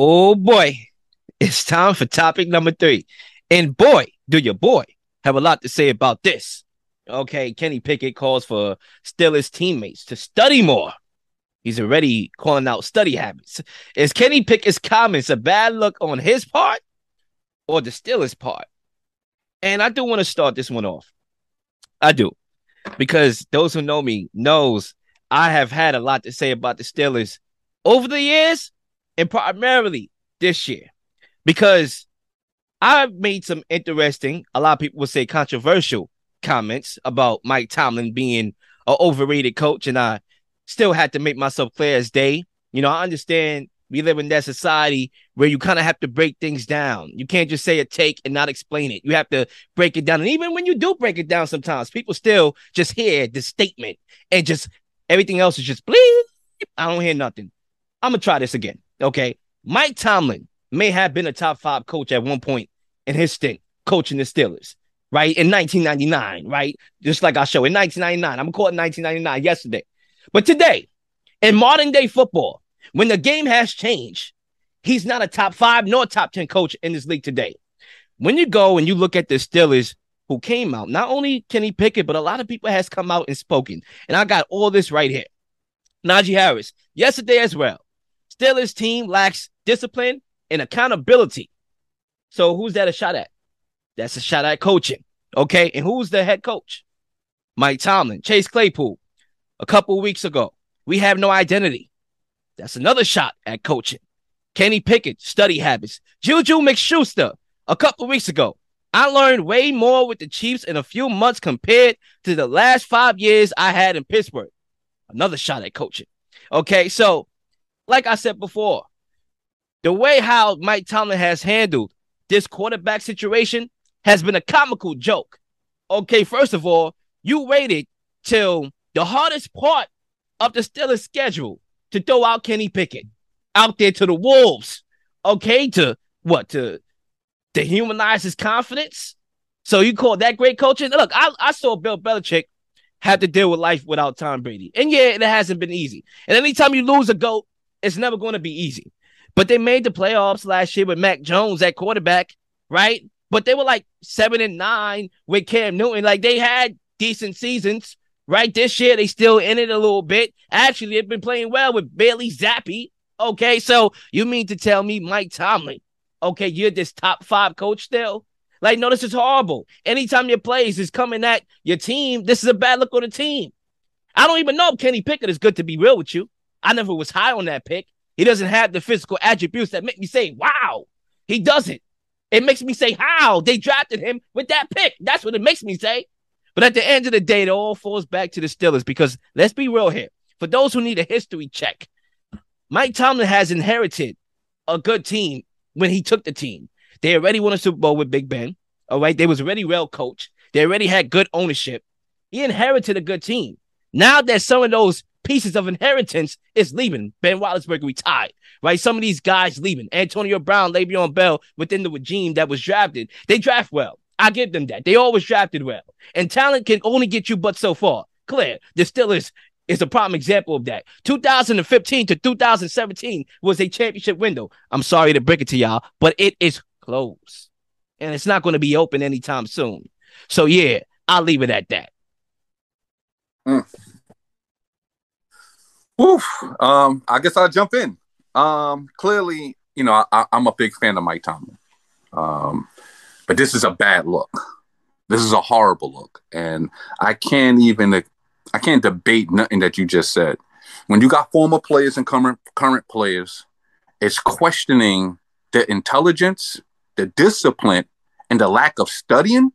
Oh boy, it's time for topic number three. And boy, do your boy have a lot to say about this. Okay, Kenny Pickett calls for Steelers teammates to study more. He's already calling out study habits. Is Kenny Pickett's comments a bad look on his part or the Steelers' part? And I do want to start this one off. I do. Because those who know me knows I have had a lot to say about the Steelers over the years and primarily this year. Because I've made some interesting, a lot of people would say controversial comments about Mike Tomlin being an overrated coach, and I still had to make myself clear as day. You know, I understand we live in that society where you kind of have to break things down. You can't just say a take and not explain it. You have to break it down. And even when you do break it down, sometimes people still just hear the statement and just everything else is just bleep. I don't hear nothing. I'm gonna try this again. Okay. Mike Tomlin may have been a top five coach at one point in his stint coaching the Steelers right? In 1999, right? Just like I show in 1999. I'm caught in 1999 yesterday. But today, in modern day football, when the game has changed, he's not a top five nor top 10 coach in this league today. When you go and you look at the Steelers who came out, not only Kenny Pickett, but a lot of people has come out and spoken. And I got all this right here. Najee Harris, yesterday as well. Steelers team lacks discipline and accountability. So who's that a shot at? That's a shot at coaching. Okay. And who's the head coach? Mike Tomlin, Chase Claypool. A couple weeks ago, we have no identity. That's another shot at coaching. Kenny Pickett, study habits. Juju McSchuster, a couple weeks ago. I learned way more with the Chiefs in a few months compared to the last five years I had in Pittsburgh. Another shot at coaching. Okay, so like I said before, the way how Mike Tomlin has handled this quarterback situation has been a comical joke. Okay, first of all, you waited till the hardest part of the Steelers schedule to throw out Kenny Pickett out there to the Wolves. Okay, to what to dehumanize his confidence. So you call that great coaching? Look, I, I saw Bill Belichick have to deal with life without Tom Brady. And yeah, it hasn't been easy. And anytime you lose a GOAT, it's never going to be easy. But they made the playoffs last year with Mac Jones at quarterback, right? but they were like seven and nine with Cam Newton. Like they had decent seasons, right? This year they still in it a little bit. Actually, they've been playing well with Bailey Zappe. Okay, so you mean to tell me Mike Tomlin? Okay, you're this top five coach still. Like, no, this is horrible. Anytime your plays is coming at your team, this is a bad look on the team. I don't even know if Kenny Pickett is good to be real with you. I never was high on that pick. He doesn't have the physical attributes that make me say, wow, he doesn't. It makes me say, how they drafted him with that pick. That's what it makes me say. But at the end of the day, it all falls back to the Steelers because let's be real here. For those who need a history check, Mike Tomlin has inherited a good team when he took the team. They already won a Super Bowl with Big Ben. All right. They was already well coached. They already had good ownership. He inherited a good team. Now that some of those pieces of inheritance is leaving. Ben Roethlisberger retired, right? Some of these guys leaving. Antonio Brown, Le'Veon Bell, within the regime that was drafted, they draft well. I give them that. They always drafted well. And talent can only get you but so far. Clear. The Steelers is a prime example of that. 2015 to 2017 was a championship window. I'm sorry to break it to y'all, but it is closed. And it's not going to be open anytime soon. So yeah, I'll leave it at that. Mm. Oof. Um, I guess I'll jump in. Um, clearly, you know, I, am a big fan of Mike Tomlin. Um, but this is a bad look. This is a horrible look. And I can't even I can't debate nothing that you just said. When you got former players and current current players, it's questioning the intelligence, the discipline, and the lack of studying.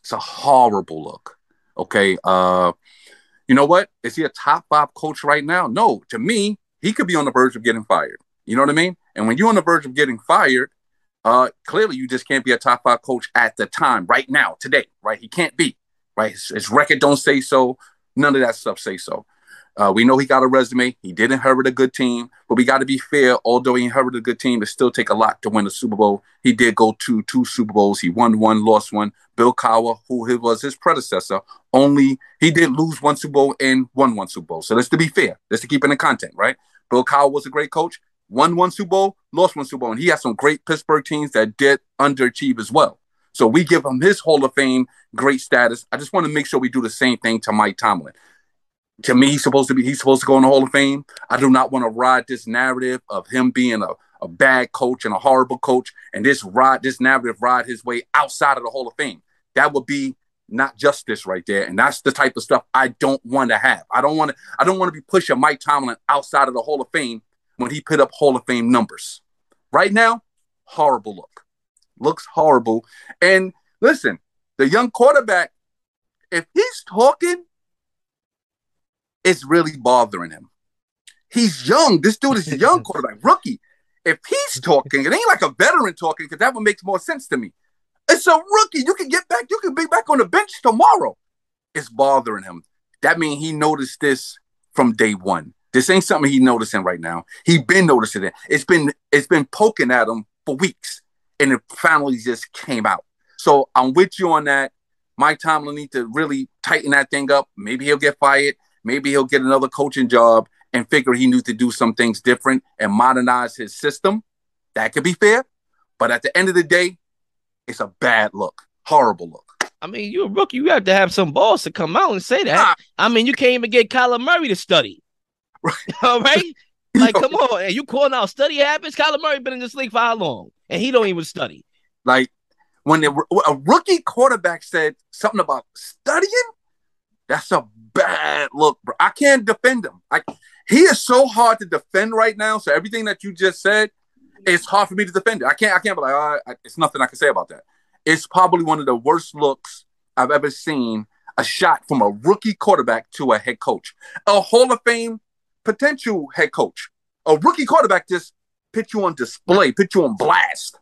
It's a horrible look. Okay. Uh you know what? Is he a top five coach right now? No. To me, he could be on the verge of getting fired. You know what I mean? And when you're on the verge of getting fired, uh, clearly you just can't be a top five coach at the time, right now, today, right? He can't be, right? His, his record don't say so. None of that stuff say so. Uh, we know he got a resume. He did inherit a good team, but we got to be fair. Although he inherited a good team, it still take a lot to win a Super Bowl. He did go to two Super Bowls. He won one, lost one. Bill Cowher, who was his predecessor, only he did lose one Super Bowl and won one Super Bowl. So let's to be fair. Let's to keep in the content, right? Bill Cowher was a great coach. won one Super Bowl, lost one Super Bowl, and he had some great Pittsburgh teams that did underachieve as well. So we give him his Hall of Fame great status. I just want to make sure we do the same thing to Mike Tomlin. To me, he's supposed to be he's supposed to go in the Hall of Fame. I do not want to ride this narrative of him being a, a bad coach and a horrible coach, and this ride this narrative ride his way outside of the Hall of Fame. That would be not justice right there, and that's the type of stuff I don't want to have. I don't want to. I don't want to be pushing Mike Tomlin outside of the Hall of Fame when he put up Hall of Fame numbers. Right now, horrible look. Looks horrible. And listen, the young quarterback, if he's talking, it's really bothering him. He's young. This dude is a young quarterback, rookie. If he's talking, it ain't like a veteran talking, because that one makes more sense to me. It's a rookie. You can get back, you can be back on the bench tomorrow. It's bothering him. That means he noticed this from day one. This ain't something he noticing right now. He been noticing it. It's been it's been poking at him for weeks, and it finally just came out. So I'm with you on that. Mike Tomlin need to really tighten that thing up. Maybe he'll get fired. Maybe he'll get another coaching job and figure he needs to do some things different and modernize his system. That could be fair. But at the end of the day, it's a bad look, horrible look. I mean, you're a rookie. You have to have some balls to come out and say that. Ah. I mean, you can't even get Kyler Murray to study. Right. All right. Like, come on. And you calling out study habits? Kyler Murray been in this league for how long? And he don't even study. Like, when a rookie quarterback said something about studying, that's a bad look, bro. I can't defend him. I, he is so hard to defend right now. So everything that you just said, it's hard for me to defend it. I can't. I can't be like, oh, I, it's nothing I can say about that. It's probably one of the worst looks I've ever seen. A shot from a rookie quarterback to a head coach, a Hall of Fame potential head coach. A rookie quarterback just put you on display, put you on blast.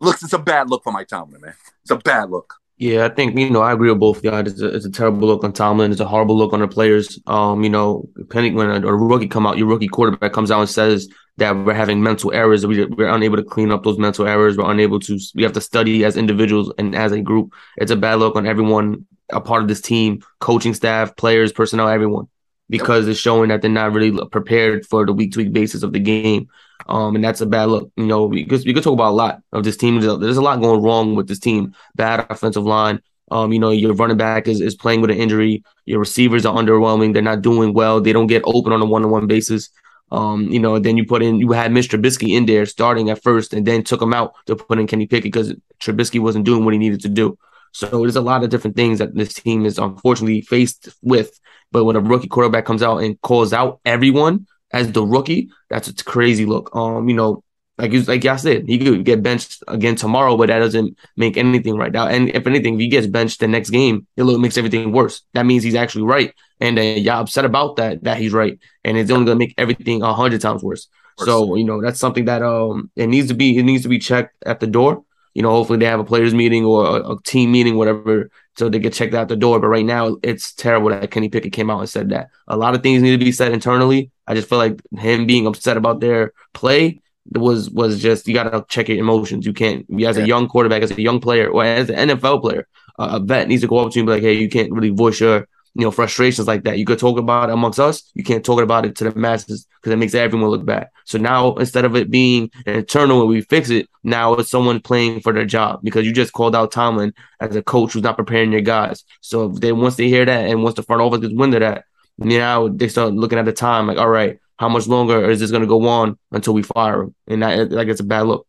Looks, it's a bad look for Mike Tomlin, man. It's a bad look. Yeah, I think you know I agree with both guys. It's a, it's a terrible look on Tomlin. It's a horrible look on the players. Um, you know, depending when a, a, rookie come out, your rookie quarterback comes out and says that we're having mental errors. We, we're unable to clean up those mental errors. We're unable to. We have to study as individuals and as a group. It's a bad look on everyone, a part of this team, coaching staff, players, personnel, everyone because it's showing that they're not really prepared for the week to week basis of the game. Um, and that's a bad look. You know, because we could talk about a lot of this team. There's a lot going wrong with this team. Bad offensive line. Um, you know, your running back is, is playing with an injury. Your receivers are underwhelming. They're not doing well. They don't get open on a one on one basis. Um, you know, then you put in you had Mr. Trubisky in there starting at first, and then took him out to put in Kenny Pickett because Trubisky wasn't doing what he needed to do. So there's a lot of different things that this team is unfortunately faced with but when a rookie quarterback comes out and calls out everyone as the rookie, that's a crazy look. Um, you know, like you like I said, he could get benched again tomorrow, but that doesn't make anything right now. And if anything, if he gets benched the next game, it makes everything worse. That means he's actually right, and uh, y'all upset about that that he's right, and it's only gonna make everything a hundred times worse. worse. So you know that's something that um it needs to be it needs to be checked at the door. You know, hopefully they have a players meeting or a, a team meeting, whatever, so they get checked out the door. But right now, it's terrible that Kenny Pickett came out and said that. A lot of things need to be said internally. I just feel like him being upset about their play was was just you got to check your emotions. You can't as a young quarterback, as a young player, or as an NFL player, uh, a vet needs to go up to you and be like, "Hey, you can't really voice your you know, frustrations like that. You could talk about it amongst us. You can't talk about it to the masses because it makes everyone look bad. So now instead of it being internal and we fix it, now it's someone playing for their job because you just called out Tomlin as a coach who's not preparing your guys. So if they once they hear that and once the front office gets wind of that, now they start looking at the time like, all right, how much longer is this going to go on until we fire him? And that, like it's a bad look.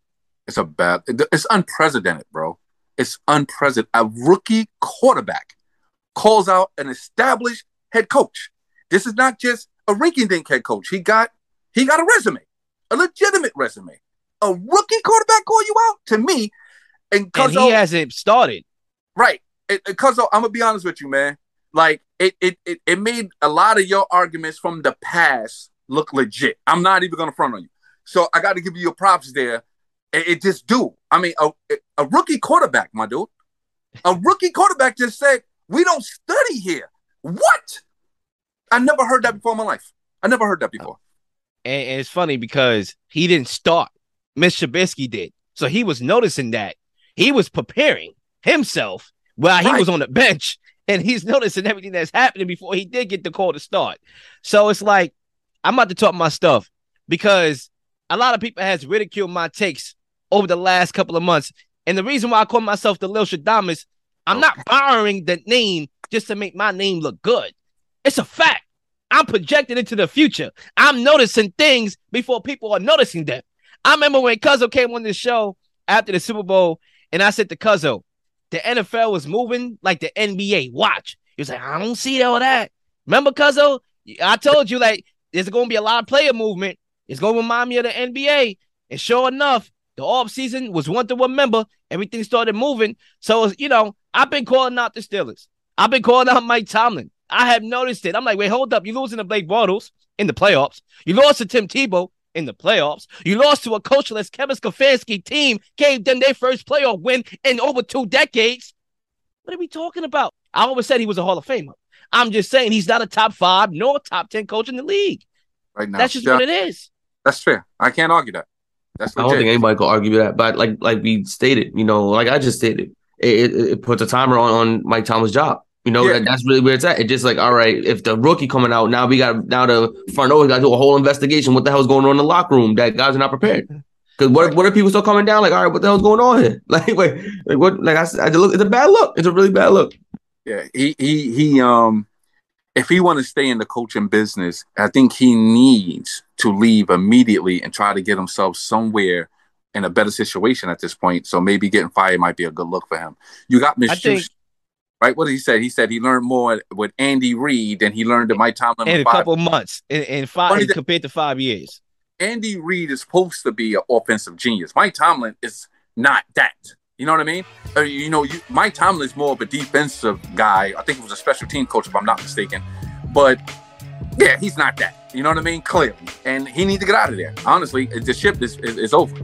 It's a bad. It's unprecedented, bro. It's unprecedented. A rookie quarterback calls out an established head coach. This is not just a rinky dink head coach. He got he got a resume, a legitimate resume. A rookie quarterback call you out to me, and, and he hasn't started. Right, because I'm gonna be honest with you, man. Like it, it, it, it made a lot of your arguments from the past look legit. I'm not even gonna front on you. So I got to give you your props there. It, it just do. I mean, a, a rookie quarterback, my dude. A rookie quarterback just said, we don't study here. What? I never heard that before in my life. I never heard that before. And, and it's funny because he didn't start. Miss Trubisky did. So he was noticing that. He was preparing himself while he right. was on the bench. And he's noticing everything that's happening before he did get the call to start. So it's like, I'm about to talk my stuff because a lot of people has ridiculed my takes over the last couple of months. And the reason why I call myself the Lil Shadamas, I'm not borrowing the name just to make my name look good. It's a fact. I'm projecting into the future. I'm noticing things before people are noticing them. I remember when Cuzzo came on this show after the Super Bowl, and I said to Cuzzo, the NFL was moving like the NBA. Watch. He was like, I don't see all that. Remember, Cuzzo? I told you, like, there's going to be a lot of player movement. It's going to remind me of the NBA. And sure enough, the off season was one to remember. Everything started moving. So, you know, I've been calling out the Steelers. I've been calling out Mike Tomlin. I have noticed it. I'm like, wait, hold up. You're losing to Blake Bortles in the playoffs. You lost to Tim Tebow in the playoffs. You lost to a coachless Kevin Stefanski team, gave them their first playoff win in over two decades. What are we talking about? I always said he was a Hall of Famer. I'm just saying he's not a top five nor top 10 coach in the league. Right now. That's just Yeah, what it is. That's fair. I can't argue that. That's I don't think anybody could argue that. But like like we stated, you know, like I just stated, it, it, puts a timer on, on Mike Thomas' job. You know, Yeah. that, that's really where it's at. It's just like, all right, if the rookie coming out, now we got now the front office got to do a whole investigation. What the hell's going on in the locker room? That guys are not prepared. Because what, what if people still coming down? Like, all right, what the hell's going on here? Like, wait, like what? Like I I look. It's a bad look. It's a really bad look. Yeah, he he he um if he want to stay in the coaching business, I think he needs to leave immediately and try to get himself somewhere in a better situation at this point. So maybe getting fired might be a good look for him. You got Miss think- right? What did he say? He said he learned more with Andy Reid than he learned at Mike Tomlin. In a five. couple months, in, in five, compared to five years. Andy Reid is supposed to be an offensive genius. Mike Tomlin is not that. You know what I mean? Uh, you know, you, Mike Tomlin is more of a defensive guy. I think he was a special team coach, if I'm not mistaken. But yeah, he's not that. You know what I mean? Clearly, and he needs to get out of there. Honestly, the ship is, is, is over.